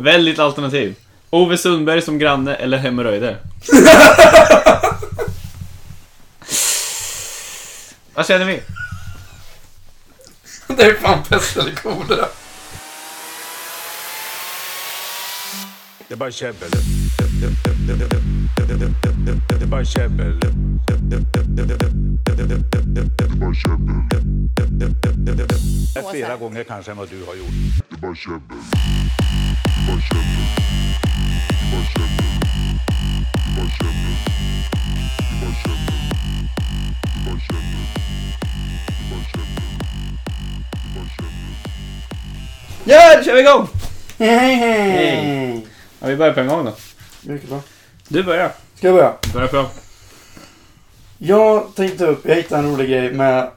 Välj ditt alternativ. Ove Sundberg som granne eller hemorrojder? Vad känner vi? Det är fan pest eller kolera. Det är bara käbbel. Det är bara käbbel. Det är Flera gånger kanske än vad du har gjort. Ja, då kör vi igång! Hej, hej. Ja, vi börjar på en gång då. Mycket bra. Du börjar. Ska jag börja? Börja bra. Jag tänkte upp, jag hittade en rolig grej med...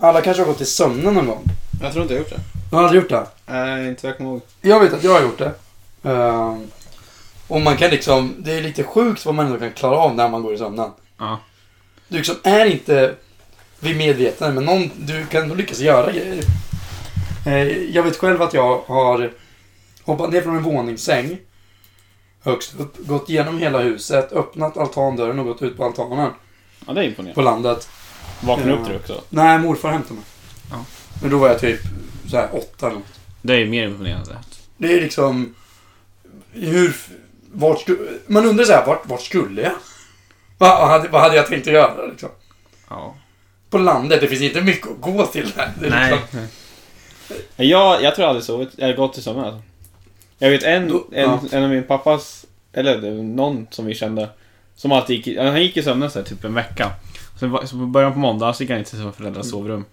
Alla kanske har gått i sömnen någon gång. Jag tror inte jag har gjort det. Du har aldrig gjort det? Nej, inte vad jag kommer ihåg. Jag vet att jag har gjort det. Ehm, och man kan liksom, det är lite sjukt vad man ändå kan klara av när man går i sömnen. Ja. Du liksom är inte vid medvetande, men någon, du kan ändå lyckas göra grejer. Eh, jag vet själv att jag har hoppat ner från en våningssäng högst upp, gått igenom hela huset, öppnat altandörren och gått ut på altanen Ja, det är imponerande. på landet. Vaknar Ja. upp du också? Nej, morfar hämtade mig. Ja. Men då var jag typ så här åtta eller något. Det är mer imponerande. Det är liksom... Hur... Vart skulle... Man undrar så här, vart, vart skulle jag? Vad, vad, hade, vad hade jag tänkt att göra liksom? Ja. På landet, det finns inte mycket att gå till där. Det är Nej. Liksom, Jag, jag tror jag aldrig sovit. Jag har gått i sömnen alltså. Jag vet en, Då- en, ja. en av min pappas, eller någon som vi kände, som alltid gick han gick i sömnen så här, typ en vecka. Så, var- så på början på måndag så gick han in till sina föräldrars sovrum.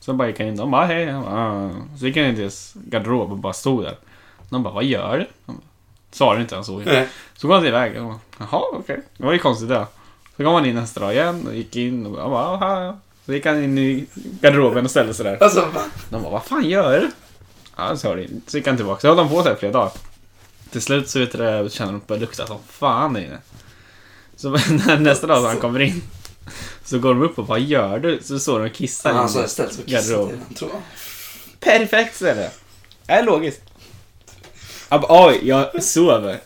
Så bara gick han in, de bara hej, han bara, "Ah." Så gick han in till deras garderob och bara stod där. De bara, vad gör du? Svarade inte, han såg nej. Så går han iväg och bara, jaha okej. Det var ju konstigt det. Så kom han in nästa dag igen och gick in och bara, aha. Så gick han in i garderoben och ställde sig där. Alltså? De bara, vad fan gör du? Ja, så hörde Så gick han tillbaka. Så höll de på så här flera dagar. Till slut så vet du det, känner de att det börjar lukta som fan där inne. Så nästa dag så han kommer in. Så går de upp och vad gör du? Så står de och kissar Han så i ställt sig och kissat tror jag. Perfekt ställe. Är logiskt. Bara, oj, jag sover.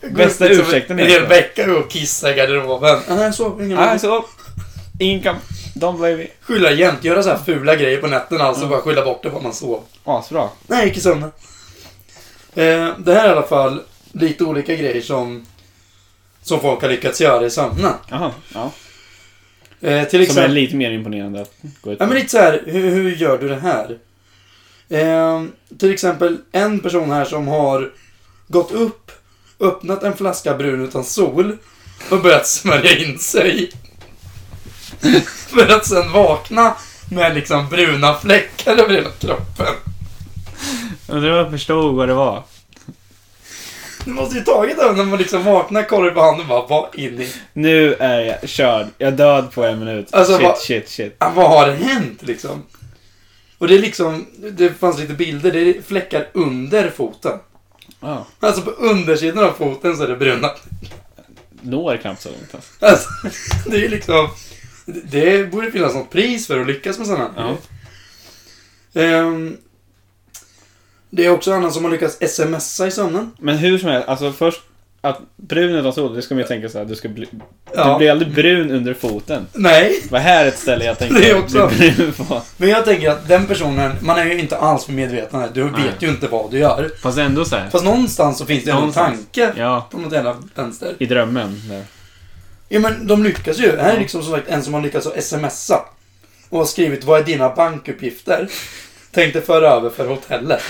Bästa liksom ursäkten En hel vecka och kissa i garderoben. Nej, jag sov. Ingen aning. så. Ingen kan... Don't blame me. Skylla jämt. Göra så här fula grejer på nätterna. Alltså bara skylla bort det på att man sov. Asbra. Nej, jag gick i sömnen. Eh, det här är i alla fall lite olika grejer som, som folk har lyckats göra i sömnen. Jaha, ja. Eh, till Som är exempel... lite mer imponerande att gå ut Ja, men lite så här, hur, hur gör du det här? Eh, till exempel en person här som har gått upp, öppnat en flaska brun utan sol och börjat smörja in sig. För att sen vakna med liksom bruna fläckar över hela kroppen. Jag om jag förstod vad det var. Du måste ju tagit det när man liksom vaknar, kollar på handen och bara, vad in i... Nu är jag körd. Jag är död på en minut. Alltså, shit, vad- shit, shit. Vad har hänt liksom? Och det är liksom, det fanns lite bilder, det är fläckar under foten. Ja. Alltså på undersidan av foten så är det bruna. Når knappt så långt. Alltså. Alltså, det är liksom... Det borde finnas något pris för att lyckas med sådana Ja. Ehm, Det är också annan som har lyckats smsa i sömnen. Men hur som helst, alltså först att brun utan sol, det ska man ju tänka så här, du ska bli... Ja. Du blir aldrig brun under foten. Nej, Vad här är ett ställe jag tänkte Det är också- bli brun på. men jag tänker att den personen, man är ju inte alls för medveten. här. Du Nej. vet ju inte vad du gör. Fast ändå så här. Fast någonstans så finns det ändå en Någonstans. tanke Ja, på något jävla vänster. i drömmen. Där. Ja men de lyckas ju. Här är liksom som sagt en som har lyckats att smsa. Och har skrivit vad är dina bankuppgifter? Tänkte föra över för hotellet.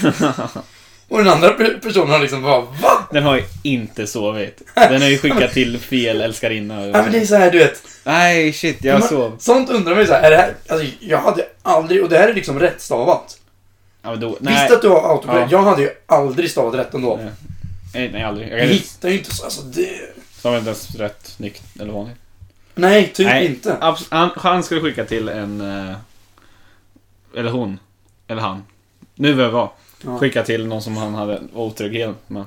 Och den andra pe- personen har liksom bara va? Den har ju inte sovit. Den har ju skickat till fel älskarinna. Ja men det är så här du vet. Nej, shit, jag man- sov. Sånt undrar man ju så här, är det här, alltså jag hade aldrig, och det här är liksom rättstavat. Ja, då, nej. Visst att du har autocorrect? Ja. Jag hade ju aldrig stavat rätt ändå. Nej. Nej, nej, aldrig. Jag hittar ju inte så, alltså det... stavar inte ens rätt snyggt eller vanligt. Nej, typ Nej. inte. Han, han skulle skicka till en... eh, Eller hon. Eller han. Nu det var. Ja. Skicka till någon som han hade otrygghet med.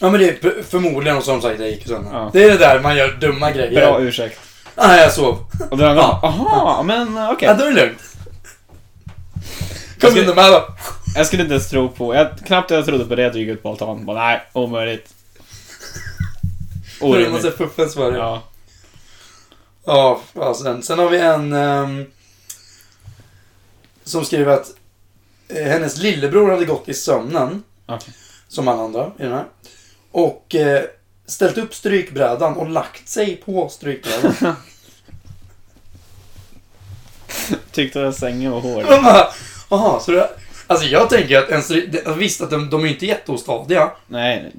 Ja men det är förmodligen och som sagt jag gick sönder. Ja. Det är det där man gör dumma grejer. Bra ursäkt. Nej, jag sov. Och den andra, Ja. aha, men okej. Ja, då är det lugnt. Jag Kom de här då. Jag skulle inte ens tro på... Jag, knappt jag trodde på det att du gick ut på altanen. Bara, nej, omöjligt. Det måste Orimligt. fuffens det. Ja. Ja, fasen. Sen har vi en ehm, som skriver att hennes lillebror hade gått i sömnen, Okej. som alla andra i den här. Och eh, ställt upp strykbrädan och lagt sig på strykbrädan. Tyckte att sängen var hård. Jaha, så det... Alltså jag tänker att en stryk... Visst att de, de är inte jätteostadiga. Nej,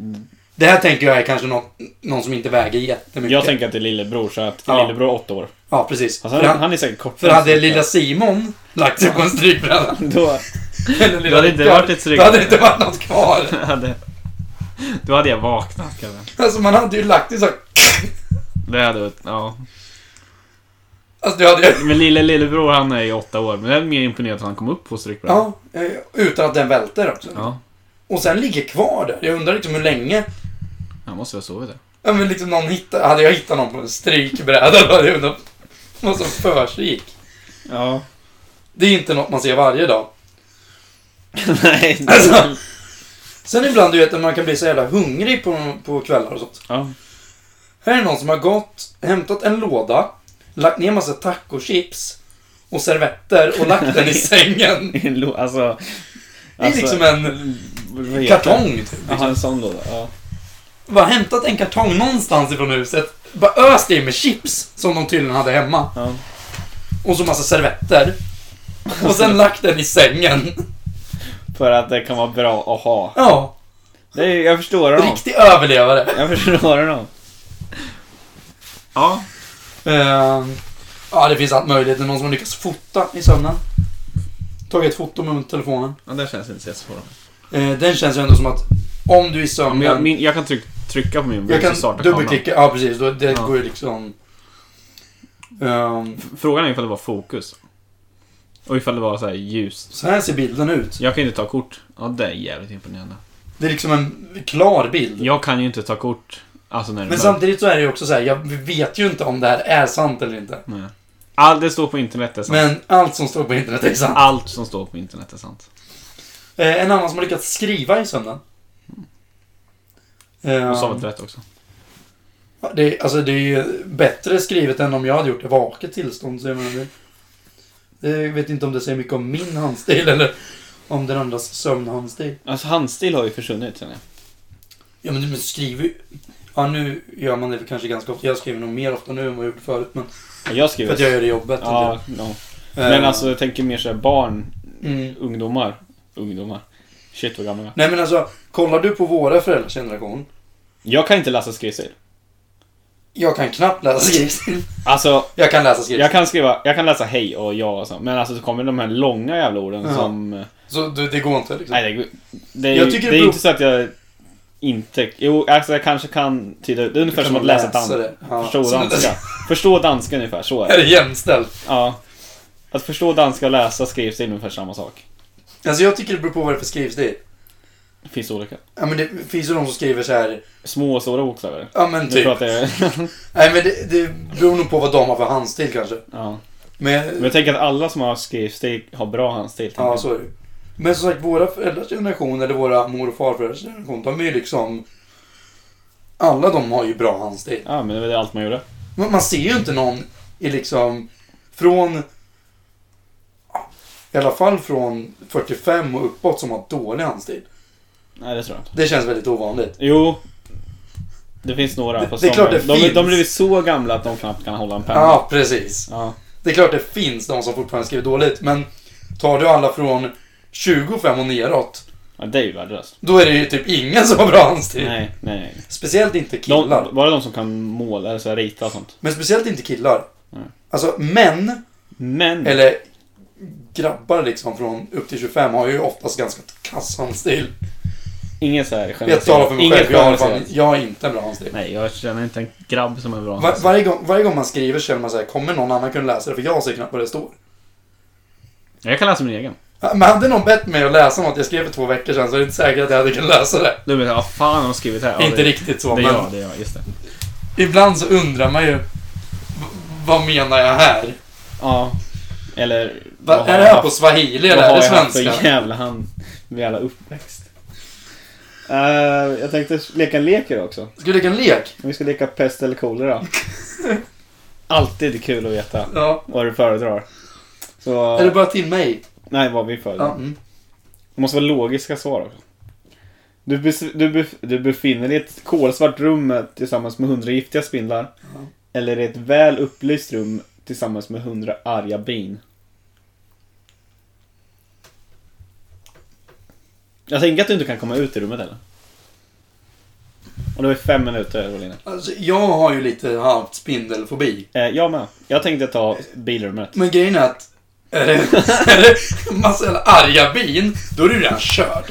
Det här tänker jag är kanske någon, någon som inte väger jättemycket. jag tänker att det är lillebror, så att Ja. lillebror är åtta år. Ja, precis. Alltså, han, han, han är säkert kort. för hade lilla Simon lagt sig på en strykbräda. Då, Eller Då hade inte varit ett stryk. Då hade det inte varit något kvar. hade, då hade jag vaknat kanske. Alltså man hade ju lagt det så här- Det hade varit, ja. Alltså du hade ju... Men lille lillebror han är ju åtta år, men jag är mer imponerad att han kom upp på strykbrädan. Ja, eh, utan att den välter också. Ja. Och sen ligger kvar där. Jag undrar liksom hur länge. Han måste ha sovit där. Ja men liksom någon hittar... Hade jag hittat någon på en strykbräda då hade jag undrat vad som försiggick. Ja. Det är inte något man ser varje dag. Nej. Alltså. Sen ibland du vet när man kan bli så jävla hungrig på, på kvällar och sånt. Ja. Här är någon som har gått, hämtat en låda, lagt ner massa tacochips och servetter och lagt den i sängen. Lo- Alltså... Det är liksom en kartong typ. Jaha, en sån låda. Ja. Bara hämtat en kartong någonstans ifrån huset. Bara öst i med chips som de tydligen hade hemma. ja. Och så massa servetter. Och sen lagt den i sängen. För att det kan vara bra att ha. Ja, Det är, jag förstår honom. riktig överlevare. Jag förstår honom. Ja. Ehm, ja, det finns allt möjligt. Det är någon som har lyckats fota i sömnen. Tagit ett foto med telefonen. ja, det känns inte så jättesvårt. Eh, den känns ju ändå som att om du i Ja, sömnen... men jag, min, jag kan tryck, trycka på min bil jag så kan startar kameran. dubbelklicka. Ja, precis. Då, det Ja. går ju liksom... F- Frågan är ifall det var fokus. Och ifall det var så här ljust. så här ser bilden ut. Jag kan inte ta kort. Ja, det är jävligt imponerande. Det är liksom en klar bild. Jag kan ju inte ta kort. Alltså när det Men mörkt. samtidigt så är det ju också så här, jag vet ju inte om det här är sant eller inte. Nej. Allt det står på internet är sant. Men allt som står på internet är sant. Allt som står på internet är sant. Eh, en annan som har lyckats skriva i sömnen. Eh, Och sovit rätt också. det, är- alltså det är ju bättre skrivet än om jag hade gjort det vaket tillstånd. Så jag, menar, det, jag vet inte om det säger mycket om min handstil eller om den andras sömnhandstil. Alltså handstil har ju försvunnit känner jag. Ja men du skriver ju... Ja nu gör man det kanske ganska ofta. Jag skriver nog mer ofta nu än vad jag gjorde förut. Men Ja, Jag för skriver... att jag gör det jobbet. Ja, no. inte. Men Eh, alltså jag tänker mer såhär barn, Mm. ungdomar. Ungdomar. Shit vad gamla jag. Nej men alltså, kollar du på våra föräldrars generation. Jag kan inte läsa skrivstil. Jag kan knappt läsa skrivstil. Alltså, Jag kan läsa skrivstil. jag kan skriva, jag kan läsa hej och ja och så. Men alltså så kommer de här långa jävla orden Ja. som... Så det, det går inte liksom. Nej, det, det är, Jag tycker det är beror- inte så att jag inte... Jo, alltså jag kanske kan tyda Det är ungefär som att läsa danska. Ja. Förstå danska. Förstå danska ungefär, så är Är det. det jämställt? Ja. Att förstå danska och läsa skrivstil är ungefär samma sak. Alltså jag tycker det beror på vad det är för skrivstil. Finns olika. Ja men det finns ju de som skriver så här. Små och stora bokstäver. Ja men typ. jag... Nej men det, det beror nog på vad de har för handstil kanske. ja. Men, Men jag tänker att alla som har skrivstil har bra handstil. ja så är det. Men som sagt, våra föräldrars generation eller våra mor och farföräldrars generation, de är ju liksom... Alla de har ju bra handstil. Ja, men det det allt man gjorde. Men man ser ju inte någon i liksom... Från... I alla fall från 45 och uppåt som har dålig handstil. Nej, det tror jag inte. Det känns väldigt ovanligt. Jo. Det finns några. Det- fast det är de, klart det de, de, finns. de blivit så gamla att de knappt kan hålla en penna. Ja, precis. Ja. Det är klart det finns de som fortfarande skriver dåligt, men tar du alla från 25 och neråt, ja, det är ju värdelöst. då är det ju typ ingen som har bra handstil. Nej, nej, nej. Speciellt inte killar. De, bara de som kan måla, eller så rita och sånt. Men speciellt inte killar. Nej. Alltså män, Men, eller grabbar liksom från upp till 25 har ju oftast ganska kass handstil. Inget så här Jag talar för mig själv, jag har, generaliserat. jag har inte en bra handstil. Nej, jag känner inte en grabb som är bra. Var, varje, gång, varje gång man skriver känner man såhär, kommer någon annan kunna läsa det? För jag ser knappt vad det står. Jag kan läsa min egen. Men hade någon bett mig att läsa något jag skrev för två veckor sedan så är det inte säkert att jag hade kunnat läsa det. Du vet, vad fan har de skrivit här? Ja, inte det, riktigt så, Det men gör det, gör just det. ibland så undrar man ju, vad menar jag här? Ja. Eller... Va, vad är har det jag här haft- på swahili vad eller är har det jag haft för svenska? jävla hand... Med jävla uppväxt. Eh, jag tänkte leka en lek idag också. Ska vi leka en lek? Vi ska leka pest eller kolera. Alltid kul att veta Ja. vad du föredrar. Så, Är det bara till mig? nej, vad vi föredrar. Ja. Mm. Det måste vara logiska svar också. Du, bes- du, bef- du befinner dig i ett kolsvart rum tillsammans med hundra giftiga spindlar. Ja. Eller i ett väl upplyst rum tillsammans med hundra arga bin. Jag tänker att du inte kan komma ut i rummet eller? Och det var fem minuter, Rolina. Alltså, jag har ju lite halvt spindelfobi. Eh, jag med. Jag tänkte ta bilrummet. Men grejen är att är det, är det massa jävla arga bin, då är du redan körd.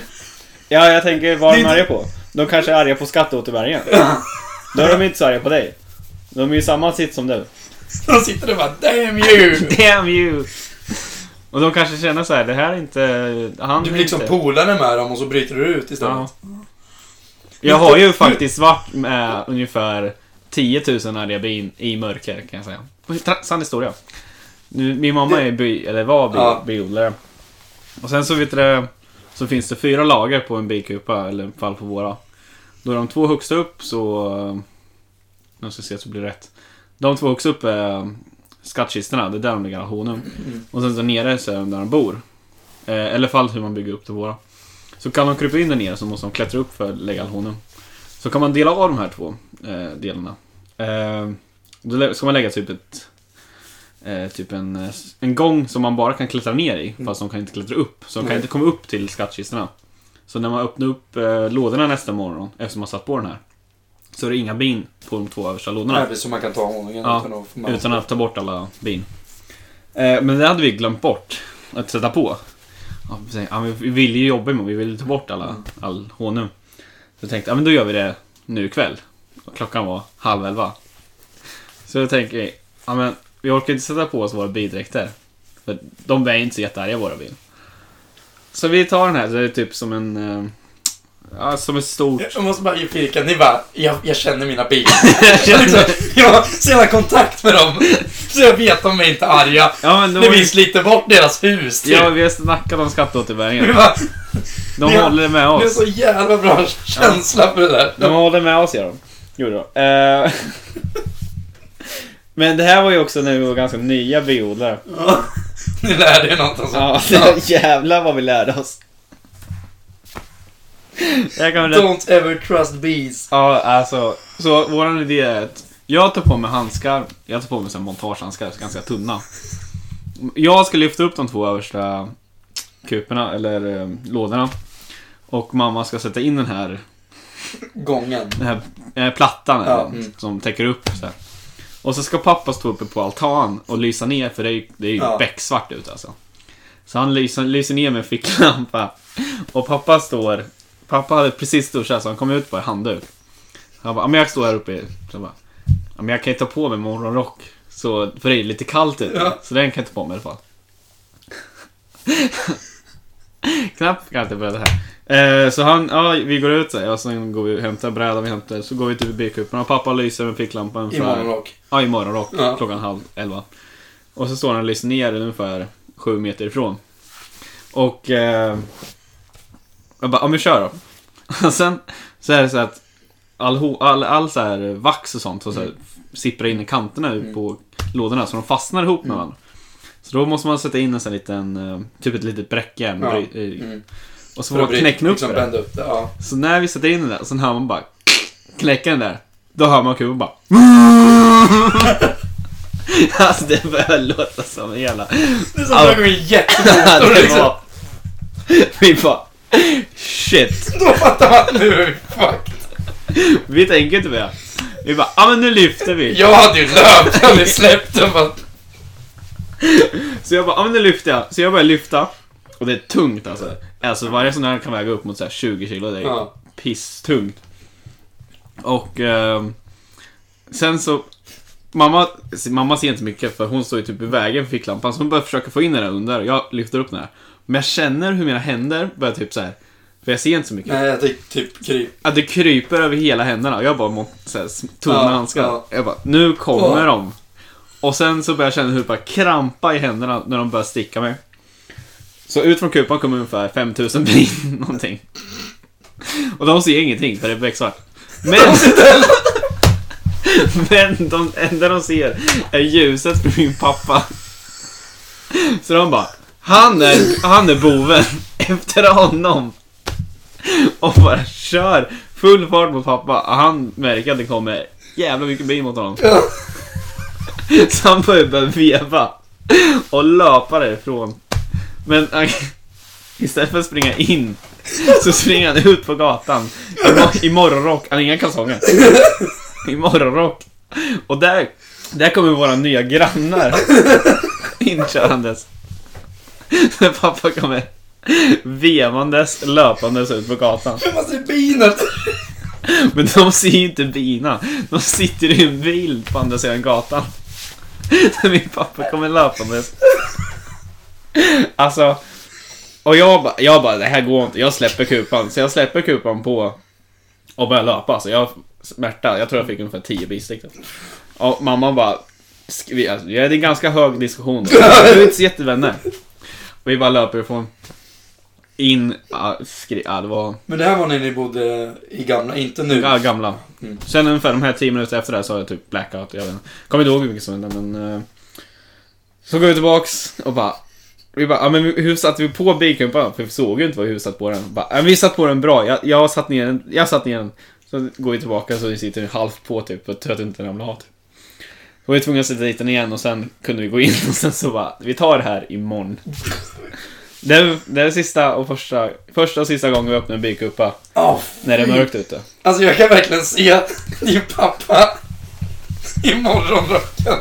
Ja, jag tänker, vad är de arga på? De kanske är arga på skatteåterbäringen. Då är de inte så arga på dig. De är ju i samma sitt som du. De sitter där och bara damn you! Damn you! Och de kanske känner så här, det här är inte... Han Du blir liksom inte... polare med dem och så bryter du ut istället. Ja. Jag har ju faktiskt varit med ungefär 10 000 arga bin i mörker kan jag säga. Sann historia. Min mamma är by, eller var by, Ja. biodlare. Och sen så vet du det, så finns det fyra lager på en bikupa, eller i fall på våra. Då är de två högst upp så... Nu ska se så det blir rätt. De två högst upp är skattkistorna, det är där de ligger honung. Mm. Och sen så nere så är de där de bor. Eh, eller i alla fall hur man bygger upp det våra. Så kan de krypa in där nere så måste de klättra upp för att lägga all honung. Så kan man dela av de här två eh, delarna. Eh, då ska man lägga typ ett eh, Typ en, eh, en gång som man bara kan klättra ner i, fast de kan inte klättra upp. Så de kan Nej. inte komma upp till skattkistorna. Så när man öppnar upp eh, lådorna nästa morgon, eftersom man satt på den här, så är det inga bin på de två översta lådorna. Nej, så man kan ta honungen Ja, utan att med Utan att ta bort alla bin. Eh, men det hade vi glömt bort att sätta på. Ja, vi tänkte, vi ville ju jobba med vi ville ta bort alla, all honung. Så jag tänkte, ja men då gör vi det nu ikväll. Och klockan var halv elva. Så jag tänker, ja men vi orkar inte sätta på oss våra bidräkter. För de är inte så jättearga våra bin. Så vi tar den här, så det är typ som en... Ja, som ett stort... Jag måste bara ge Pirka, ni bara, jag, jag känner mina. Jag, känner liksom, jag har så jävla kontakt med dem. Så jag vet att de är inte arga. Ja men de När vi sliter bort deras hus typ. Ja, vi har snackat om skatteåterbäringen. bara, De har- håller med det är oss. så jävla bra känsla för det där. De håller med oss, gör de. Gjorde de. Eh, Men det här var ju också när vi var ganska nya biodlare. Ja, Ni lärde er något alltså. Ja, jävlar vad vi lärde oss. Jag kan berätta. Don't ever trust bees. Ja, alltså. Så våran idé är att jag tar på mig handskar. Jag tar på mig så här montagehandskar, så ganska tunna. Jag ska lyfta upp de två översta kuporna, eller eh, lådorna. Och mamma ska sätta in den här Gången. den här eh, plattan Ja, eller, mm. som täcker upp så här. Och så ska pappa stå uppe på altan och lysa ner för det är, ju- det är ju Ja. becksvart ute alltså. Så han lyser, lyser ner med en ficklampa. Och pappa står... Pappa hade precis duschat så han kom ut bara i handduk. Han bara, "Ja, men jag står här uppe. Så jag bara, "Ja, men jag kan ju ta på mig morgonrock. Så, för det är lite kallt ute. Ja. Så den kan jag ta på mig i alla fall. Knappt kan jag inte det här. Eh, så han, ja vi går ut så här, och sen går vi och hämtar brädan, vi hämtar, så går vi till bikuporna och pappa lyser med ficklampan I morgonrock. Ja, i morgonrock. Ja. Klockan halv elva. Och så står han och lyser ner ungefär sju meter ifrån. Och... Eh, jag bara, ja men kör då. Och sen så är det så att all, all, all så här vax och sånt så, så här, sipprar in i kanterna ut på lådorna så de fastnar ihop med varandra. Så då måste man sätta in en sån liten, eh, typ ett litet bräckjärn. Ja. eh, Mm. Och så får man knäcka upp liksom det. upp det. Ja. Så när vi sätter in den där, så hör man bara knäcka den där. Då hör man kuben bara Alltså det börjar låta som en jävla... Det är som att det går det liksom. Vi bara... Shit. Då fattar man att nu är vi fucked. Vi tänker inte det. Vi bara, ja men nu lyfter vi. Jag hade ju löpt, jag hade släppt den bara. Så jag bara, ja men nu lyfter jag. Så jag börjar lyfta. Och det är tungt alltså. Alltså varje sån här kan väga upp mot så här 20 kilo. Det är Ja. pisstungt. Och ehm, sen så... Mamma, mamma ser inte mycket för hon står ju typ i vägen för ficklampan. Så hon börjar försöka få in den där under. Jag lyfter upp den här. Men jag känner hur mina händer börjar typ så här. För jag ser inte så mycket. Nej, tänkte typ kryp. Att det kryper över hela händerna. Jag bara här, tunna Ja, handskar. ja. Jag bara, nu kommer Åh. de. Och sen så börjar jag känna hur det bara krampa i händerna när de börjar sticka mig. Så ut från kupan kommer ungefär 5000 bin någonting. Och de ser ingenting för det är becksvart. Men, men de enda de ser är ljuset för min pappa. Så de bara, han är, han är boven efter honom. Och bara kör full fart mot pappa. Han märker att det kommer jävla mycket bin mot honom. Ja. Så han börjar börja veva och löpa därifrån. Men han, istället för att springa in så springer han ut på gatan i, i morgonrock. Han har inga kalsonger. I morgonrock. Och där, där kommer våra nya grannar inkörandes. När pappa kommer vevandes, löpandes ut på gatan. Det måste bli binet. Men de ser ju inte bina. De sitter i en bil på andra sidan gatan. Min pappa kommer löpandes. Alltså. Och jag bara, jag bara, det här går inte. Jag släpper kupan. Så jag släpper kupan på och börjar löpa. Så jag smärta. Jag tror jag fick ungefär 10 bistick. Och mamma bara, vi, alltså, det är en ganska hög diskussion. då. Vi är inte så jättevänner. Och vi bara löper ifrån. In, ja, skri, ja, det var Men det här var när ni bodde i gamla, inte nu. Ja, gamla. Mm. Sen ungefär de här 10 minuter efter det här så har jag typ blackout. Jag vet inte. Kommer inte ihåg hur mycket som hände men... eh, så går vi tillbaks och bara... Vi bara, ja men hur satte vi på bilkumpan? För vi såg ju inte vad vi satt på den. Bara, ja, vi satt på den bra. Jag, jag satt ner den. Jag satt ner den. Så går vi tillbaka så vi sitter halvt på typ. För att inte ramla av typ. Så var vi tvungna att sätta dit den igen och sen kunde vi gå in och sen så bara, vi tar det här imorgon. Det är, det är sista och första, första och sista gången vi öppnar en bilkupa. Åh, När det är mörkt ute. Alltså jag kan verkligen se din pappa i morgonrocken.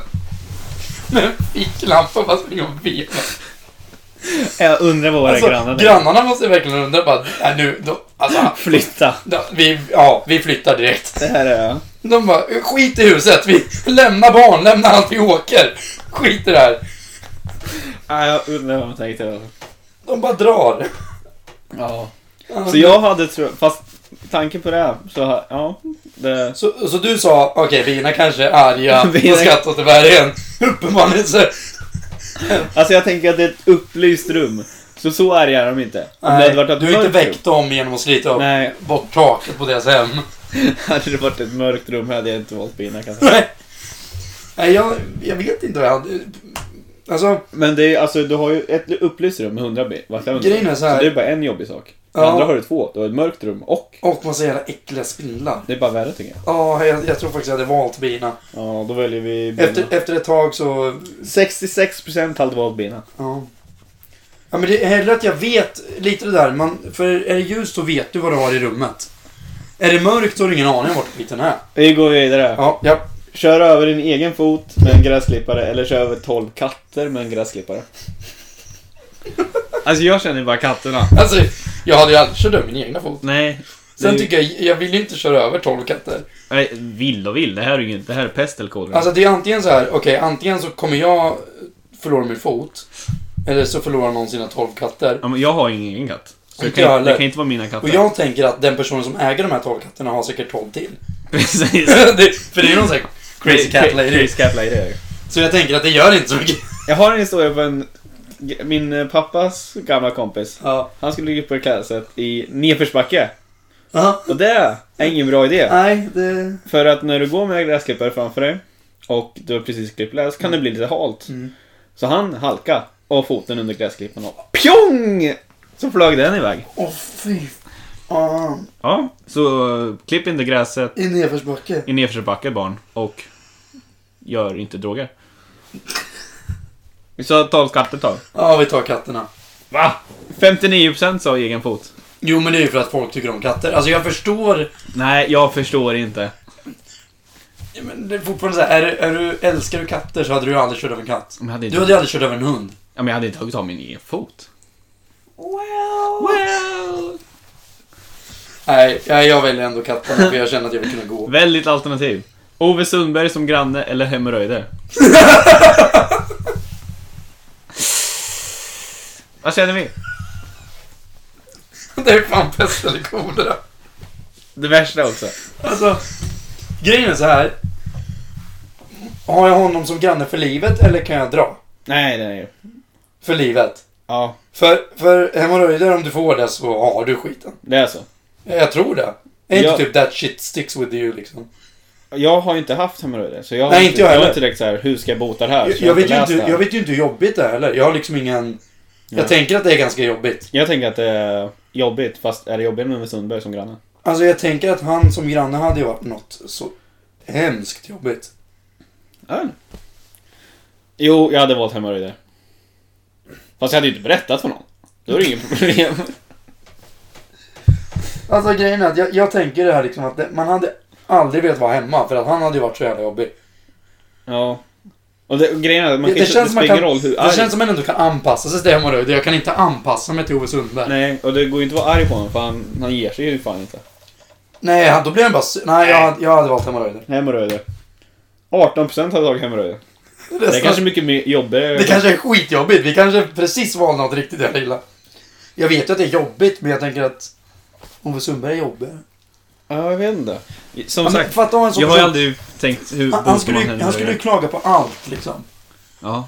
Med en ficklampa och bara springer och vevar. Jag undrar vad våra Alltså, grannar är. grannarna måste verkligen undra bara, nej nu, då, alltså, Flytta. då, vi, ja, vi flyttar direkt. Det här är... De bara, skit i huset, vi lämnar barn, lämnar allt, vi åker. Skit i det här. Ja, jag undrar vad de tänkte. De bara drar. Ja. Så jag hade tror fast tanken på det här, så ja. Det, Så, så du sa, okej, bina kanske är arga Bina- på skatteåterbäringen. Uppenbarligen så... alltså jag tänker att det är ett upplyst rum. Så så arga är de inte. Om det Nej, hade varit ett du har inte väckt dem genom att slita upp Nej, bort taket på deras hem. hade det varit ett mörkt rum hade jag inte valt bina kanske. Nej, Nej, jag, jag vet inte vad jag hade... Alltså, Men det är alltså, du har ju ett upplyst rum med 100 bin. Varför har du Grejen är så här- det är bara en jobbig sak. Ja. andra har du två. Du har ett mörkt rum och och massa jävla äckliga spindlar. det är bara värre tycker jag. Ja, jag, jag tror faktiskt jag hade valt bina. Ja, då väljer vi bina. Efter, efter ett tag så... 66% hade valt bina. Ja. Ja, men det är hellre att jag vet lite det där. Man, för är det ljust så vet du vad du har i rummet. Är det mörkt så har du ingen aning om vart skiten är. Vi går vidare. Ja, ja. Kör över din egen fot med en gräsklippare eller kör över 12 katter med en gräsklippare. Alltså jag känner bara katterna. Alltså, jag hade ju aldrig kört över min egna fot. Nej. Sen det, tycker jag, jag vill ju inte köra över 12 katter. Nej, vill och vill. Det här är ju inget, det här är pest eller kolera. Alltså det är antingen så här, okej, antingen så kommer jag förlora min fot. Eller så förlorar någon sina 12 katter. ja, men jag har ingen egen katt. Så det Inte kan, jag det heller. kan inte vara mina katter. Och jag tänker att den personen som äger de här 12 katterna har säkert 12 till. Precis. det, för det är ju någon sån här crazy cat lady. Crazy cat lady är det. Så jag tänker att det gör inte så mycket. Jag har en historia på en... Min eh, pappas gamla kompis. Ja. Han skulle ligga på ett klädsätt i nedförsbacke. Ja. Och det är ingen bra idé. Nej, det... För att när du går med gräsklippare framför dig och du har precis klippt gräs kan det bli lite halt. Mm. Så han halka och foten under gräsklipparen och pjong! Så flög den iväg. Åh fy fan. Ja, så klipp inte gräset I nedförsbacke. i nedförsbacke barn och gör inte droger. Vi sa 12 katter tar. Ja, vi tar katterna. Va? 59% sa egen fot. Jo, men det är ju för att folk tycker om katter. Alltså jag förstår. Nej, jag förstår inte. Ja, Men det är fortfarande så här, är, du- är du, älskar du katter så hade du ju aldrig kört över en katt. Men jag hade Du inte, hade ju aldrig kört över en hund. ja, men jag hade inte tagit av min egen fot. Well. Nej, jag, jag väljer ändå katterna för jag känner att jag vill kunna gå. Väldigt alternativ. Ove Sundberg som granne eller hemorrojder? Vad känner vi? Det är fan pest eller kolera. Det värsta också. Alltså, grejen är så här. Har jag honom som granne för livet eller kan jag dra? Nej, nej. För livet. Ja, För, för hemorrojder, om du får det så har du skiten. det är så. Jag tror det. Är inte Ja. typ that shit sticks with you liksom? Jag har ju inte haft hemorrojder, så jag Nej, inte, jag jag har inte direkt så här, hur ska jag bota det här? Jag, jag, vet inte, det här. jag vet ju inte hur jobbigt det är heller. Jag har liksom ingen... Jag Nej. tänker att det är ganska jobbigt. Jag tänker att det är jobbigt, fast är det jobbigare med Sundberg som granne? Alltså jag tänker att han som granne hade ju varit något så hemskt jobbigt. Jag inte. Jo, jag hade valt hemorrojder. Fast jag hade ju inte berättat för någon. Då är det inget problem. Alltså grejen är att jag, jag tänker det här liksom att det, man hade aldrig velat vara hemma för att han hade ju varit så jävla jobbig. Ja. Och, det, och grejen är att man Det, kan, det, känns det man spelar ingen kan, roll hur det arg... känns som man ändå kan anpassa sig till hemorrojder. Jag kan inte anpassa mig till Ove Sundberg. Nej, Nej, och det går ju inte att vara arg på honom för han, han ger sig ju fan inte. han, då blir han bara su- Nej, jag, jag hade valt hemorrojder. Hemorrojder. 18% hade tagit hemorrojder. Det är kanske mycket mer jobbigare. det kanske är skitjobbigt. Vi kanske precis valde något riktigt jävla illa. Jag vet ju att det är jobbigt, men jag tänker att Ove Sundberg är jobbigare. Ja, jag vet inte. Som Ja, sagt, om jag har person- aldrig tänkt hur han, han, skulle, man han skulle ju klaga på allt liksom. Ja.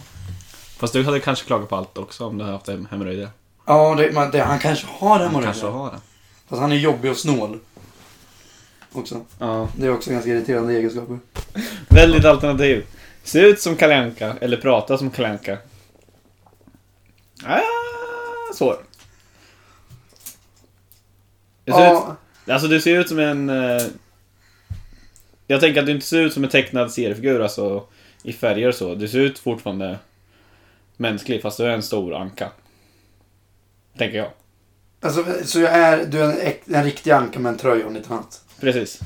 Fast du hade kanske klagat på allt också om du hade haft hem- hemorrojder. Ja, det, men det, han kanske har Han hemorrojder. kanske har det. Fast han är jobbig och snål. Också. Ja. Det är också ganska irriterande egenskaper. Väldigt alternativ. Se ut som Kalle Anka eller prata som Kalle. Ah, svår. Det ser Ja, ut, alltså du ser ut som en... eh, jag tänker att du inte ser ut som en tecknad seriefigur alltså i färger och så. Du ser ut fortfarande mänsklig fast du är en stor anka. Tänker jag. alltså, så jag är, du är en, en riktig anka med en tröja och lite annat. Precis.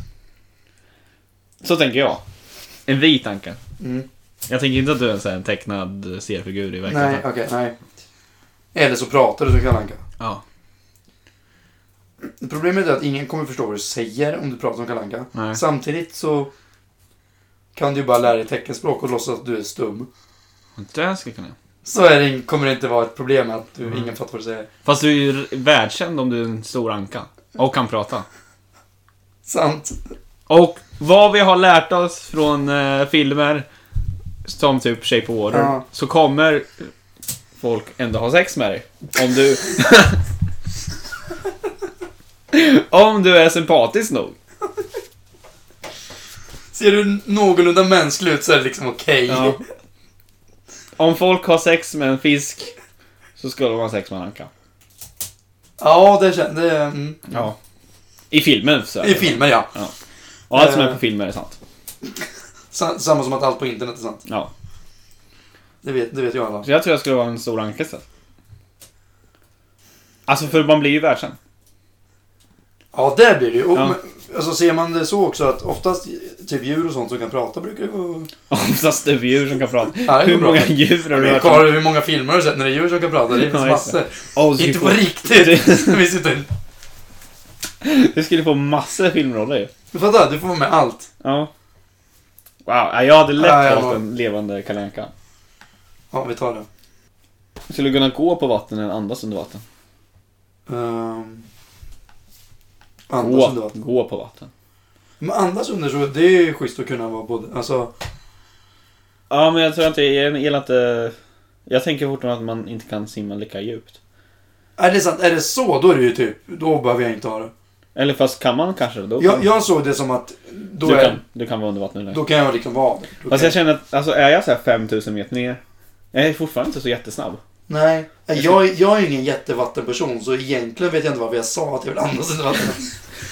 Så tänker jag. En vit anka. Mm. Jag tänker inte att du är en, sån här, en tecknad seriefigur i Nej, verkligheten. okej, nej. Eller så pratar du som Kalle Anka. Ja. Problemet är att ingen kommer förstå vad du säger om du pratar som Kalle Anka. Nej. Samtidigt så kan du ju bara lära dig teckenspråk och låtsas att du är stum. Det ska jag kunna. Så är det, kommer det inte vara ett problem att du, Mm. ingen fattar vad du säger. Fast du är ju världskänd om du är en stor anka. Och kan prata. Sant. Och vad vi har lärt oss från eh, filmer som typ Shape of Water. Ja. Så kommer folk ändå ha sex med dig. Om du... om du är sympatisk nog. Ser du någorlunda mänsklig ut så är det liksom okej. Ja. Om folk har sex med en fisk så ska de ha sex med en anka. Ja, det känns... Det, mm. Ja. I filmen så är I det. filmer, ja. Och allt som är Eh. på filmer är sant. Sa- Samma som att allt på internet är sant. Ja. Det vet, det vet ju alla. Så jag tror jag skulle vara en stor anka istället. Alltså för man blir ju världskänd. Ja, det blir det ju. Och, Ja. men, alltså ser man det så också att oftast typ djur och sånt som kan prata brukar ju vara... Oftast är det djur som kan prata. Ja, det Hur går bra. många djur har du hört Karl, hur många filmer har du sett när det är djur som kan prata? Det finns Ja, just massor. Du, Inte på skulle riktigt. Vi sitter... du skulle få massor filmroller ju. Du fattar? Du får vara med allt. Ja. Wow, ja, jag hade lätt Ja, jag valt var- en levande Kalle Anka. Ja, vi tar det. Skulle du kunna gå på vatten eller andas under vatten? Um, andas under vatten. gå på vatten. Men andas under så, det är ju schysst att kunna vara både... Alltså, Ja, men jag tror inte, jag gillar inte... Jag tänker fortfarande att man inte kan simma lika djupt. är det sant? Är det så, då är det ju typ... Då behöver jag inte ha det. Eller fast kan man kanske då Jag, kan, jag såg det som att... Då, du, är, kan, du kan vara under vatten nu. då kan jag liksom vara... Då Fast jag känner att, alltså är jag så här 5000 meter ner. Jag är fortfarande inte så jättesnabb. Nej. Jag, jag är ingen jättevattenperson, så egentligen vet jag inte varför jag sa att jag vill andas under vatten.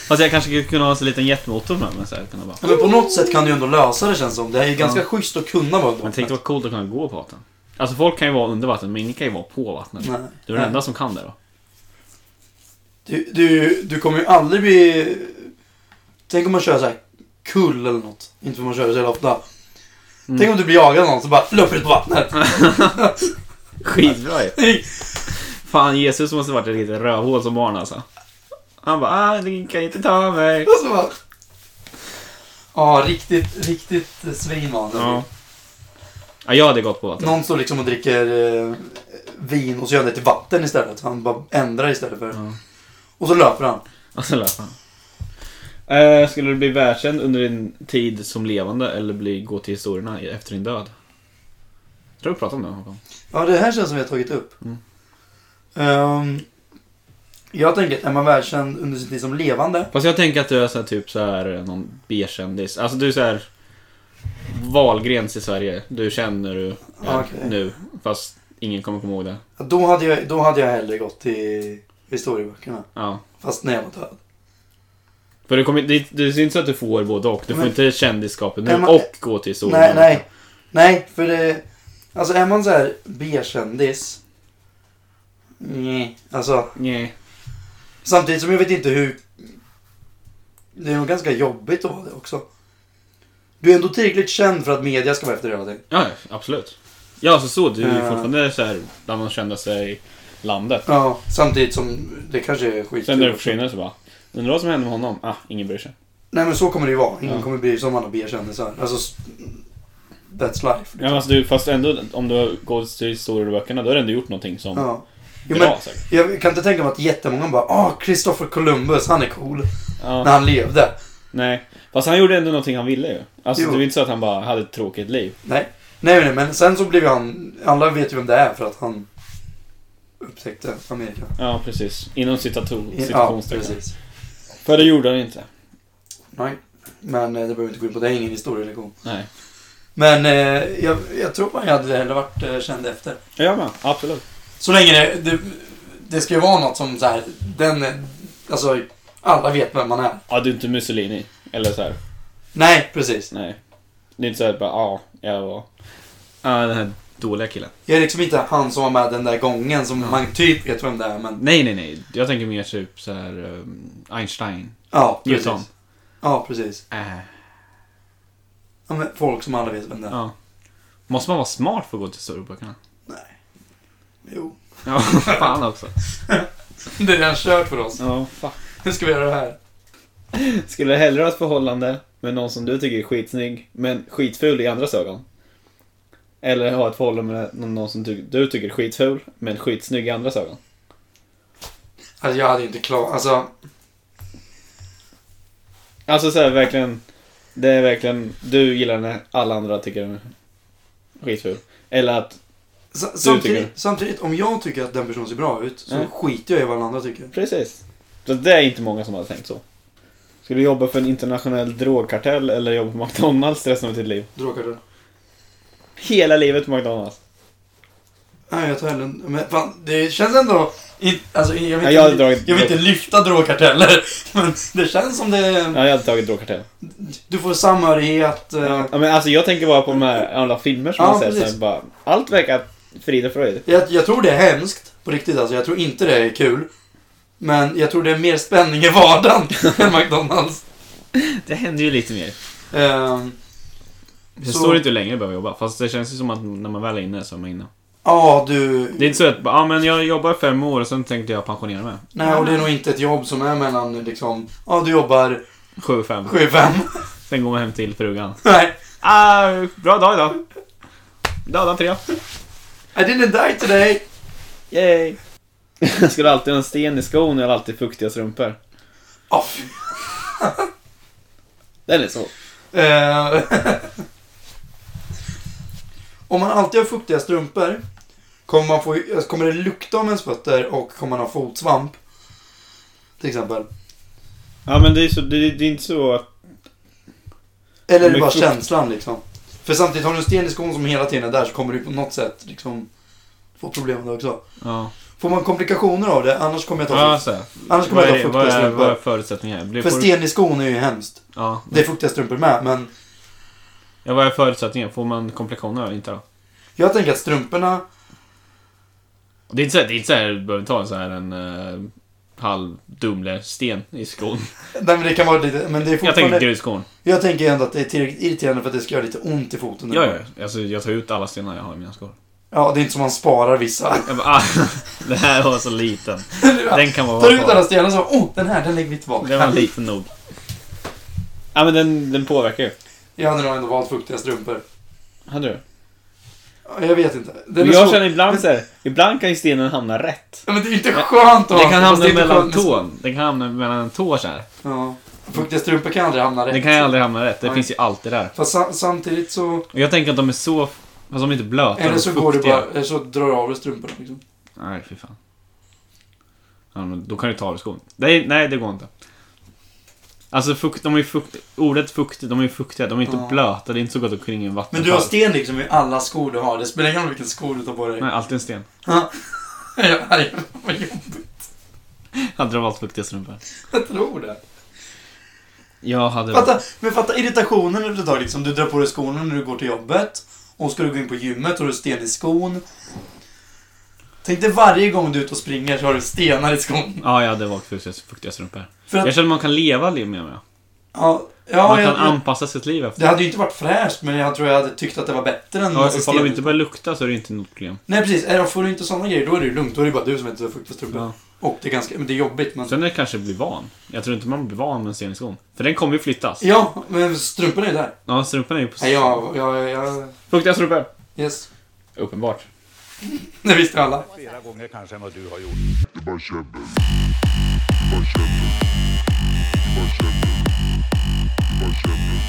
Fast jag kanske skulle kunna ha en liten jetmotor med mig så här, kunna bara. Men på något sätt kan du ju ändå lösa det känns som. Det är ju ganska schysst att kunna vara under Men tänk vattnet. vad coolt att kunna gå på vatten. Alltså folk kan ju vara under vatten men ingen kan ju vara på vattnet. Nej. Du är den enda som kan det då. Du, du, du kommer ju aldrig bli... Tänk om man kör så här kull eller något. Inte för man kör så jävla ofta. Mm. Tänk om du blir jagad av någon så bara löper ut på vattnet. Skitbra ju. Fan Jesus måste varit ett litet rövhål som barn alltså. Han bara ah, ni kan inte ta mig. Och så bara... Ja, riktigt, riktigt svin var han. Ja. ja, jag hade gått på vatten. Någon står liksom och dricker eh, vin och så gör han det till vatten istället. Han bara ändrar istället för... Ja. Och så löper han. Och så löper han. Eh, skulle du bli världskänd under din tid som levande eller bli, gå till historierna efter din död? Jag tror vi pratade om det gång. Ja, det här känns som vi har tagit upp. Mm. Ehm, jag tänker att är man välkänd under sin tid som levande. Fast jag tänker att du är så här, typ så här någon B-kändis. Alltså du är så här Wahlgrens i Sverige. Du känner du är Okej. nu. Fast ingen kommer komma ihåg det. Då hade jag, då hade jag hellre gått till historieböckerna. Ja. Fast när jag var död. För det, kommer, det, det är inte så att du får både och. Du får Men- inte kändisskapet nu man- och gå till historien. Nej, nej. Nej, för det... Alltså är man så här B-kändis. Nej, alltså. Nej. Samtidigt som jag vet inte hur... Det är nog ganska jobbigt att vara det också. Du är ändå tillräckligt känd för att media ska vara efter dig hela tiden. Ja, absolut. Ja, så så. Du är Ja. fortfarande så här bland de kändaste i landet. Ja, samtidigt som det kanske är skitkul. Sen när också. försvinner så bara... Undrar vad som händer med honom? Ah, ingen bryr sig. Nej men så kommer det ju vara. Ingen Ja. kommer bry sig om alla B-kändisar. Alltså... That's life. Ja, Liksom. men alltså, du, fast ändå om du gått till historieböckerna, då har du ändå gjort någonting som Ja. Jo, bra men säkert. jag kan inte tänka mig att jättemånga bara ah, Christopher Columbus, han är cool. Ja. När han levde. Nej. Fast han gjorde ändå någonting han ville ju. Alltså Jo. det var inte så att han bara hade ett tråkigt liv. Nej. Nej, nej, men sen så blev han... Alla vet ju vem det är för att han upptäckte Amerika. Ja, precis. Inom citato- Ja, citationstecken. precis. För det gjorde han inte. Nej. Men eh, det behöver inte gå in på. Det är ingen historielektion. Nej. Men eh, jag, jag tror man hade hellre varit eh, känd efter. Ja, men absolut. Så länge det, det, det ska ju vara något som så här, den, alltså alla vet vem man är. Ja, du är inte Mussolini. Eller så här. Nej, precis. Nej. Det är inte så att bara, ja, jag var... Ja, den här dåliga killen. Jag är liksom inte han som var med den där gången som Ja. man typ vet vem det är, men Nej, nej, nej. Jag tänker mer typ så här um, Einstein. ja, precis. Newton. Ja, precis. Äh, Ja, men folk som alla vet vem det är. ja. Måste man vara smart för att gå till historieböckerna? Jo. Ja, fan också. Det är redan kört för oss. Ja, fan. Hur ska vi göra det här? Skulle du hellre ha ett förhållande med någon som du tycker är skitsnygg, men skitful i andras ögon? Eller ha ett förhållande med någon som du, du tycker är skitful, men skitsnygg i andras ögon? Alltså jag hade inte klarat, alltså Alltså så här, verkligen. Det är verkligen, du gillar när alla andra tycker den är skitful. Eller att, tycker- samtidigt, samtidigt, om jag tycker att den personen ser bra ut så Nej. skiter jag i vad alla andra tycker. precis. Så det är inte många som har tänkt så. Ska du jobba för en internationell drogkartell eller jobba på McDonalds resten av ditt liv? Drogkartell. Hela livet på McDonalds. Nej, jag tar hellre en- Men fan, det känns ändå... Alltså, jag, vill Ja, inte, jag jag vill inte lyfta drogkarteller. Men det känns som det... Ja, jag hade tagit drogkartell. Du får samhörighet. eh, Ja, men alltså jag tänker bara på de här alla filmer som Ja, man. Så här, bara, allt verkar frid och fröjd. Jag, jag tror det är hemskt. På riktigt alltså. Jag tror inte det är kul. Men jag tror det är mer spänning i vardagen än McDonalds. Det händer ju lite mer. Ehm, Det Så- står inte hur länge du behöver jobba. Fast det känns ju som att när man väl är inne så är man inne. Ja, du... Det är inte så att ja, men jag jobbar fem år och sen tänkte jag pensionera mig. Nej, och det är nog inte ett jobb som är mellan liksom... Ja, du jobbar Sju, fem. 7-5. Sen går man hem till frugan. Nej. Ah, bra dag idag. Döda tre. I didn't die today. Yay. Jag skulle alltid ha en sten i skon eller alltid fuktiga strumpor. Oh, fy. Den är så. Eh, Om man alltid har fuktiga strumpor kommer, man få, alltså, kommer det lukta om ens fötter och kommer man ha fotsvamp. Till exempel. Ja men det är, så, det, det är inte så att... Eller är det bara frukt- känslan liksom. För samtidigt har du en sten i skon som hela tiden är där så kommer du på något sätt liksom få problem med det också. Ja. Får man komplikationer av det annars kommer jag ta, Ja, så annars kommer Vad jag är, ta vad, fuktiga är, vad är strumpor. förutsättningarna? Blir För får- sten i skon är ju hemskt. Ja. Det är fuktiga strumpor med men ja, vad är förutsättningarna? Får man komplikationer eller inte då? jag tänker att strumporna Det är inte så här, det är inte så här, du behöver ha en så här en uh, halv Dumle-sten i skon. Nej men det kan vara lite, men det är Jag tänker fortfarande... grusskon. Jag tänker ändå att det är tillräckligt irriterande för att det ska göra lite ont i foten. Ja, ja. Alltså, jag tar ut alla stenar jag har i mina skor. Ja, det är inte som man sparar vissa. Jag bara, ah, det här var så liten. Den kan vara Tar ut alla stenar så, oh, den här, den lägger vi tillbaka. Den var liten nog. Ja men den, den påverkar ju. Jag hade nog ändå valt fuktiga strumpor. Hade du? Ja, Jag vet inte. Den Men jag känner ibland så här, ibland kan ju stenen hamna rätt. Ja, men det är inte skönt att ha, kan hamna mellan tån. Den kan hamna mellan en tå så här. Ja. Fuktiga strumpor kan aldrig hamna rätt. Den kan ju aldrig hamna rätt. Det Nej. finns ju alltid där. Fast sa- samtidigt så... Och jag tänker att de är så... Fast de är inte blöta. Eller så går du bara... Eller så drar du av dig strumporna liksom. Nej, fy fan. Ja, men då kan du ta av dig skon. Nej, nej, det går inte. Alltså fukt, de är fukt, ordet fuktigt, de är fuktiga, de är inte Ja. blöta, det är inte så gott att kringa en Men du har sten liksom i alla skor du har. Det spelar ingen roll vilken sko du tar på dig. Nej, alltid en sten. Ja. Vad jobbigt. Hade du valt fuktiga strumpor? Jag tror det. Jag hade... Fatta, men fatta irritationen efter ett tag liksom. Du drar på dig skorna när du går till jobbet. Och ska du gå in på gymmet och du har sten i skon. Tänk dig varje gång du är ute och springer så har du stenar i skon. Ja, jag hade valt fuktiga, fuktiga strumpor. För att, Jag känner att man kan leva med med. ja, ja, Man kan jag, anpassa sitt liv efter. det hade ju inte varit fräscht, men jag tror jag hade tyckt att det var bättre än Ja, ifall de inte börjar lukta så är det inte något problem. Nej, precis. Är, får du inte sådana grejer, då är det ju lugnt. Då är det bara du som inte har fuktiga strumpor. Ja. Och det är ganska, men det är jobbigt. Men... Sen när det kanske blir van. Jag tror inte man blir van med en sten i skon. För den kommer ju flyttas. Ja, men strumporna är där. Ja, strumporna är ju på... Nej, jag, jag, jag, Fuktiga strumpor! yes. Uppenbart. Det visste alla. Flera gånger kanske än vad du har gjort. Det bara käbbel. Det bara käbbel. Det bara käbbel. Det bara käbbel.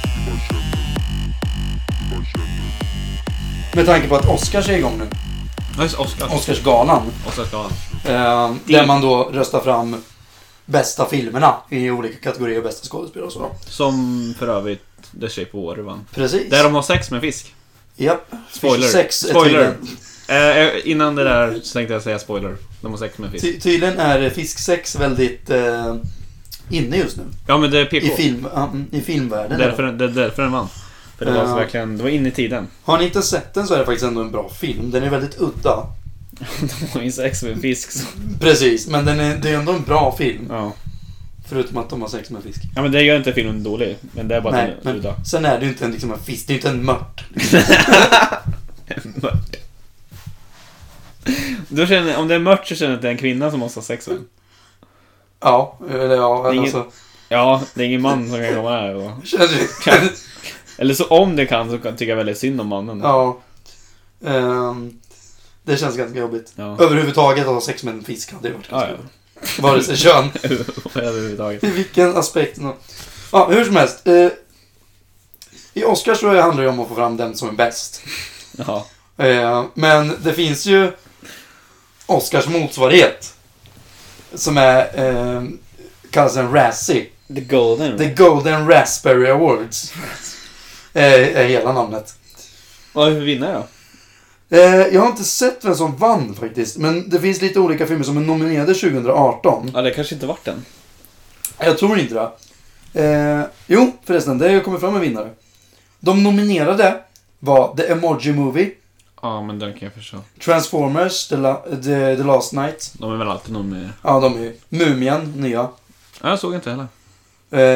Det bara käbbel. Det bara käbbel. Med tanke på att Oscars är igång nu. Ja, just Oscar. Oscarsgalan. Oscarsgalan. Eh, där man då röstar fram bästa filmerna i olika kategorier. Bästa skådespelare och så. Som för övrigt The Shape of Water vann. Precis. Där de har sex med fisk. Japp. Spoiler. Sex Spoiler. Eh, eh, innan det där så tänkte jag säga spoiler. De har sex med fisk. ty, tydligen är fisksex väldigt eh, inne just nu. Ja men det är PK. I, film, mm, i filmvärlden. Därför, det är därför den vann. För det var Ja. verkligen, det var inne i tiden. Har ni inte sett den så är det faktiskt ändå en bra film. Den är väldigt udda. De har ju sex med fisk. Så. Precis, men den är, det är ändå en bra film. Ja. Förutom att de har sex med fisk. ja men det gör inte filmen dålig. Men det är bara Nej, att den är udda. sen är det ju inte en, liksom en fisk. Det är ju inte en mört. Mört. Då känner om det är mört så känner jag att det är en kvinna som måste ha sex med. Ja, eller ja, Det är ingen- alltså. Ja, det är ingen man som kan komma här och... Känns ju... Kan. Eller så om det kan så kan, tycker jag väldigt synd om mannen. Ja. Ehm, det känns ganska jobbigt. Ja. Överhuvudtaget att ha sex med en fisk hade ju varit Ja, ganska jobbigt. Vare sig kön. Överhuvudtaget. I vilken aspekt. Ja, hur som helst. Eh, I Oscars så handlar det ju om att få fram den som är bäst. Ja. Eh, men det finns ju Oscars motsvarighet. Som är, eh, kallas en Razzie. The Golden. The Golden Raspberry Awards. Eh, är hela namnet. Vad är vinnare då? Eh, jag har inte sett vem som vann faktiskt. Men det finns lite olika filmer som är nominerade 2018. Ja, det kanske inte vart den. Jag tror inte det. Eh, jo, förresten. Det har kommit fram en vinnare. De nominerade var The Emoji Movie, Ja, men den kan jag förstå. Transformers, The, La- The, The Last Night. De är väl alltid någon med... Ja, de är ju. Mumien, nya. Ja, jag såg inte heller.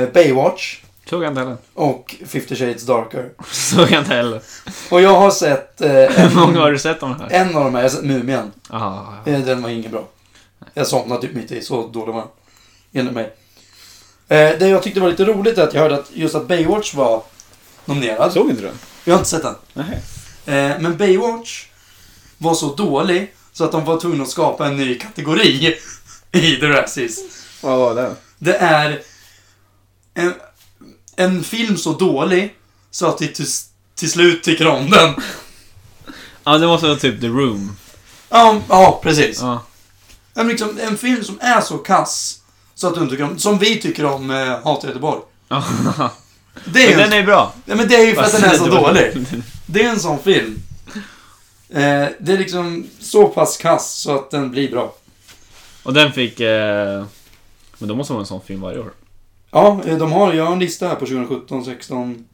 Eh, Baywatch Såg jag inte heller. och 50 Shades Darker. Såg jag inte heller. Och jag har sett eh, Hur många en, har du sett de här? en av de här. Jag har sett Mumien. Aha, Eh, Den var ingen bra. Jag somnade typ mitt i, så dålig var den. Enligt mig. Eh, det jag tyckte var lite roligt är att jag hörde att just att Baywatch var nominerad. Såg inte du? Jag har inte sett den. Nej. Eh, men Baywatch var så dålig så att de var tvungna att skapa en ny kategori i The Razzies. Vad var det? Det är en, en film så dålig så att vi till, till slut tycker om den. Ja, det måste vara typ The Room. Ja, ja precis. Ja. En, liksom, en film som är så kass så att du inte tycker om, som vi tycker om eh, Hat i Göteborg. Det är, Men den är bra. ja, men det är ju för att den är så dålig. Det är en sån film. Eh, det är liksom så pass kass så att den blir bra. Och den fick... Eh... Men då måste vara en sån film varje år. Ja, eh, de har, jag har en lista här på 2017, 16.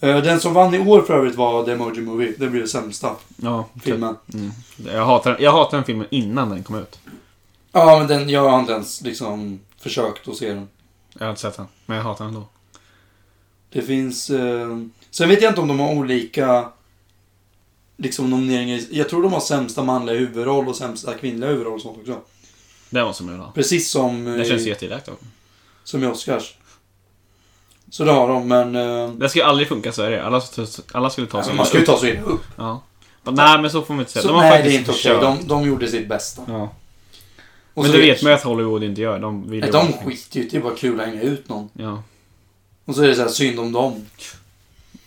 Eh, Den som vann i år för övrigt var The Emoji Movie. Det blir det sämsta Ja. filmen. Mm. Jag, hatar, jag hatar den filmen innan den kom ut. Ja, men den, jag har inte ens liksom försökt att se den. Jag har inte sett den. Men jag hatar den ändå. Det finns... Eh, sen vet jag inte om de har olika liksom nomineringar. Jag tror de har sämsta manliga huvudroll och sämsta kvinnliga huvudroll och sånt också. Det måste man ju ha. Precis som, Det eh, känns jätteelakt av. som i Oscars. Så det har de, men... Eh, Det ska ju aldrig funka i Sverige. Alla, alla skulle ta sig man ska ju ta sig in upp. Ja. Men Nej, men så får man inte säga. Så, De har nej, det är faktiskt inte okej. försökt. De, de gjorde sitt bästa. Ja. Och Men så det vet man ju att Hollywood inte gör. De vill Nej, de bara- skiter ju i. Det är bara kul att hänga ut någon. Ja. Och så är det så här synd om dem.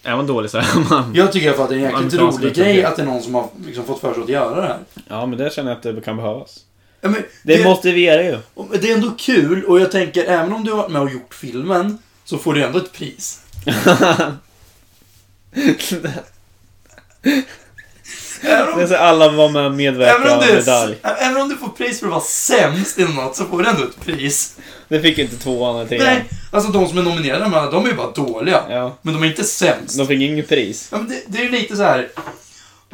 Är man dålig så är man... Jag tycker i alla fall att det är en jäkligt rolig grej att det är någon som har liksom fått för sig att göra det här. Ja, men det känner jag att det kan behövas. Ja, men Det motiverar ju. och det är ändå kul och jag tänker, även om du har varit med och gjort filmen, så får du ändå ett pris. Även om, Det är så alla var med och även, om du medalj. även om du får pris för att vara sämst i något, så får du ändå ett pris. Det fick inte tvåan eller trean. Nej, alltså de som är nominerade, de är ju bara dåliga. Ja. Men de är inte sämst. De fick inget pris. Ja, men det, det är ju lite så här.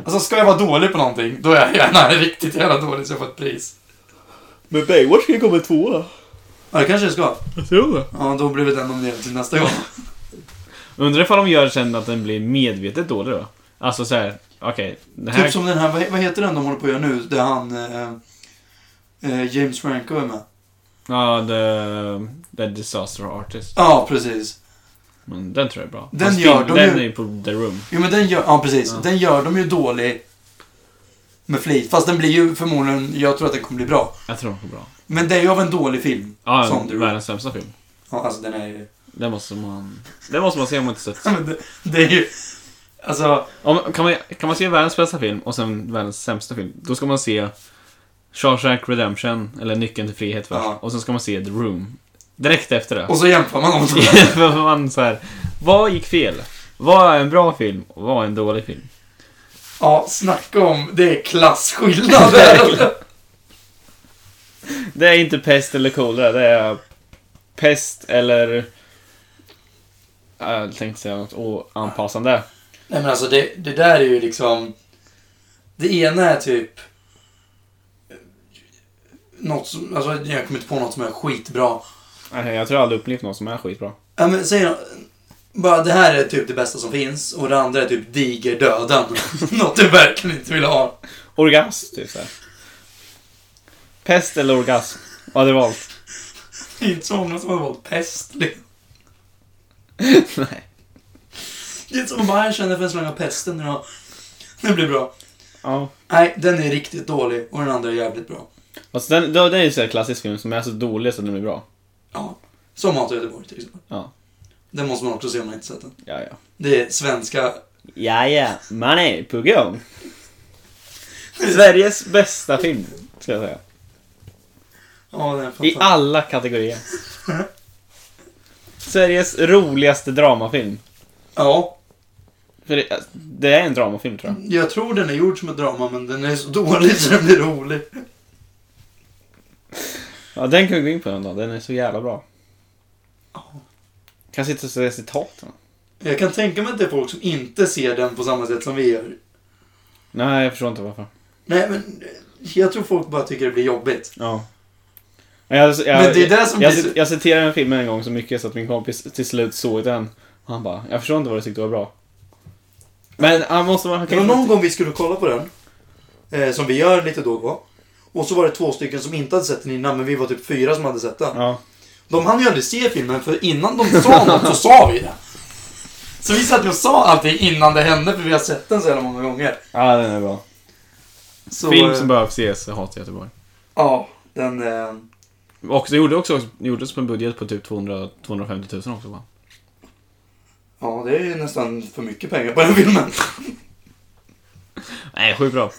Alltså ska jag vara dålig på någonting, då är jag gärna riktigt jävla dålig så jag får ett pris. Men Baywatch ska ju komma tvåa. Ja, det kanske det ska. Jag tror det. Ja, då blir vi den nominerad till nästa gång. Undrar ifall de gör sen att den blir medvetet dålig då? Alltså så här, okej. det här... Typ som den här, vad, vad heter den de håller på att göra nu? Där han... Eh, eh, James Franco är med. Ja, the, the Disaster Artist. Ja, precis. Men den tror jag är bra. Den Fast gör de Den ju- är ju på The Room. Jo, men den gör... Ja, precis. Ja. Den gör de ju dålig med flit. Fast den blir ju förmodligen... Jag tror att den kommer bli bra. Jag tror den är bra. Men det är ju av en dålig film. Ja, Som världens sämsta film. Ja, alltså den är ju... Den måste man... Den måste man se om man inte sett. Det, det är ju... Alltså... Om, kan, man, kan man se världens bästa film och sen världens sämsta film, då ska man se Shawshank Redemption, eller Nyckeln till frihet först. Ja. Och sen ska man se The Room. Direkt efter det. Och så jämför man dem man så här, vad gick fel? Vad är en bra film och vad är en dålig film? Ja, snacka om... Det är klasskillnad där. Det är inte pest eller kolera, det är pest eller... Jag tänkte säga något oanpassande. Nej men alltså det, det där är ju liksom... Det ena är typ... Något som, alltså jag kommer inte på något som är skitbra. Nej, Jag tror jag aldrig upplevt något som är skitbra. Ja men säg nå- bara det här är typ det bästa som finns och det andra är typ digerdöden. något du verkligen inte vill ha. Orgasm, typ såhär. Pest eller orgasm? Vad hade du valt? Det är inte så många som har valt pest. liksom. Nej. Det är som att bara jag känner för en slang av pesten nu då. Det blir bra. Ja. Nej, den är riktigt dålig och den andra är jävligt bra. Alltså den, då, det är ju här klassisk film som är så dålig så den blir bra. Ja. Som Mat i Göteborg till exempel. Ja. Den måste man också se om man inte sett den. Ja, ja. Det är svenska Ja, ja. Man är på gång. Sveriges bästa film, ska jag säga. Ja, den är I fantastisk. alla kategorier. Sveriges roligaste dramafilm. Ja, För det, det är en dramafilm tror jag. jag tror den är gjord som ett drama, men den är så dålig så den blir rolig. Ja, den kan vi gå in på en dag. Den är så jävla bra. Kan sitta och säga citaten. Jag kan tänka mig att det är folk som inte ser den på samma sätt som vi gör. Nej, jag förstår inte varför. Nej, men jag tror folk bara tycker det blir jobbigt. Ja. Jag, jag, Men det är det som jag, blir så- jag, jag citerade en film en gång så mycket så att min kompis till slut såg den. Och han bara, jag förstår inte vad du tyckte var bra. Men han måste vara... Det kan var någon gång vi skulle kolla på den. Eh, som vi gör lite då och då. Och så var det två stycken som inte hade sett den innan, men vi var typ fyra som hade sett den. Ja. De hann ju aldrig se filmen, för innan de sa något så sa vi det. Så vi satt ju och sa allting innan det hände, för vi har sett den så jävla många gånger. ja, den är bra. Så, film eh, som behöver ses, Hat i Göteborg. Ja, den... Eh, Och det gjorde också, gjordes på en budget på typ 200, 250 000 också va? ja, det är ju nästan för mycket pengar på den filmen. Nej, sjukt bra.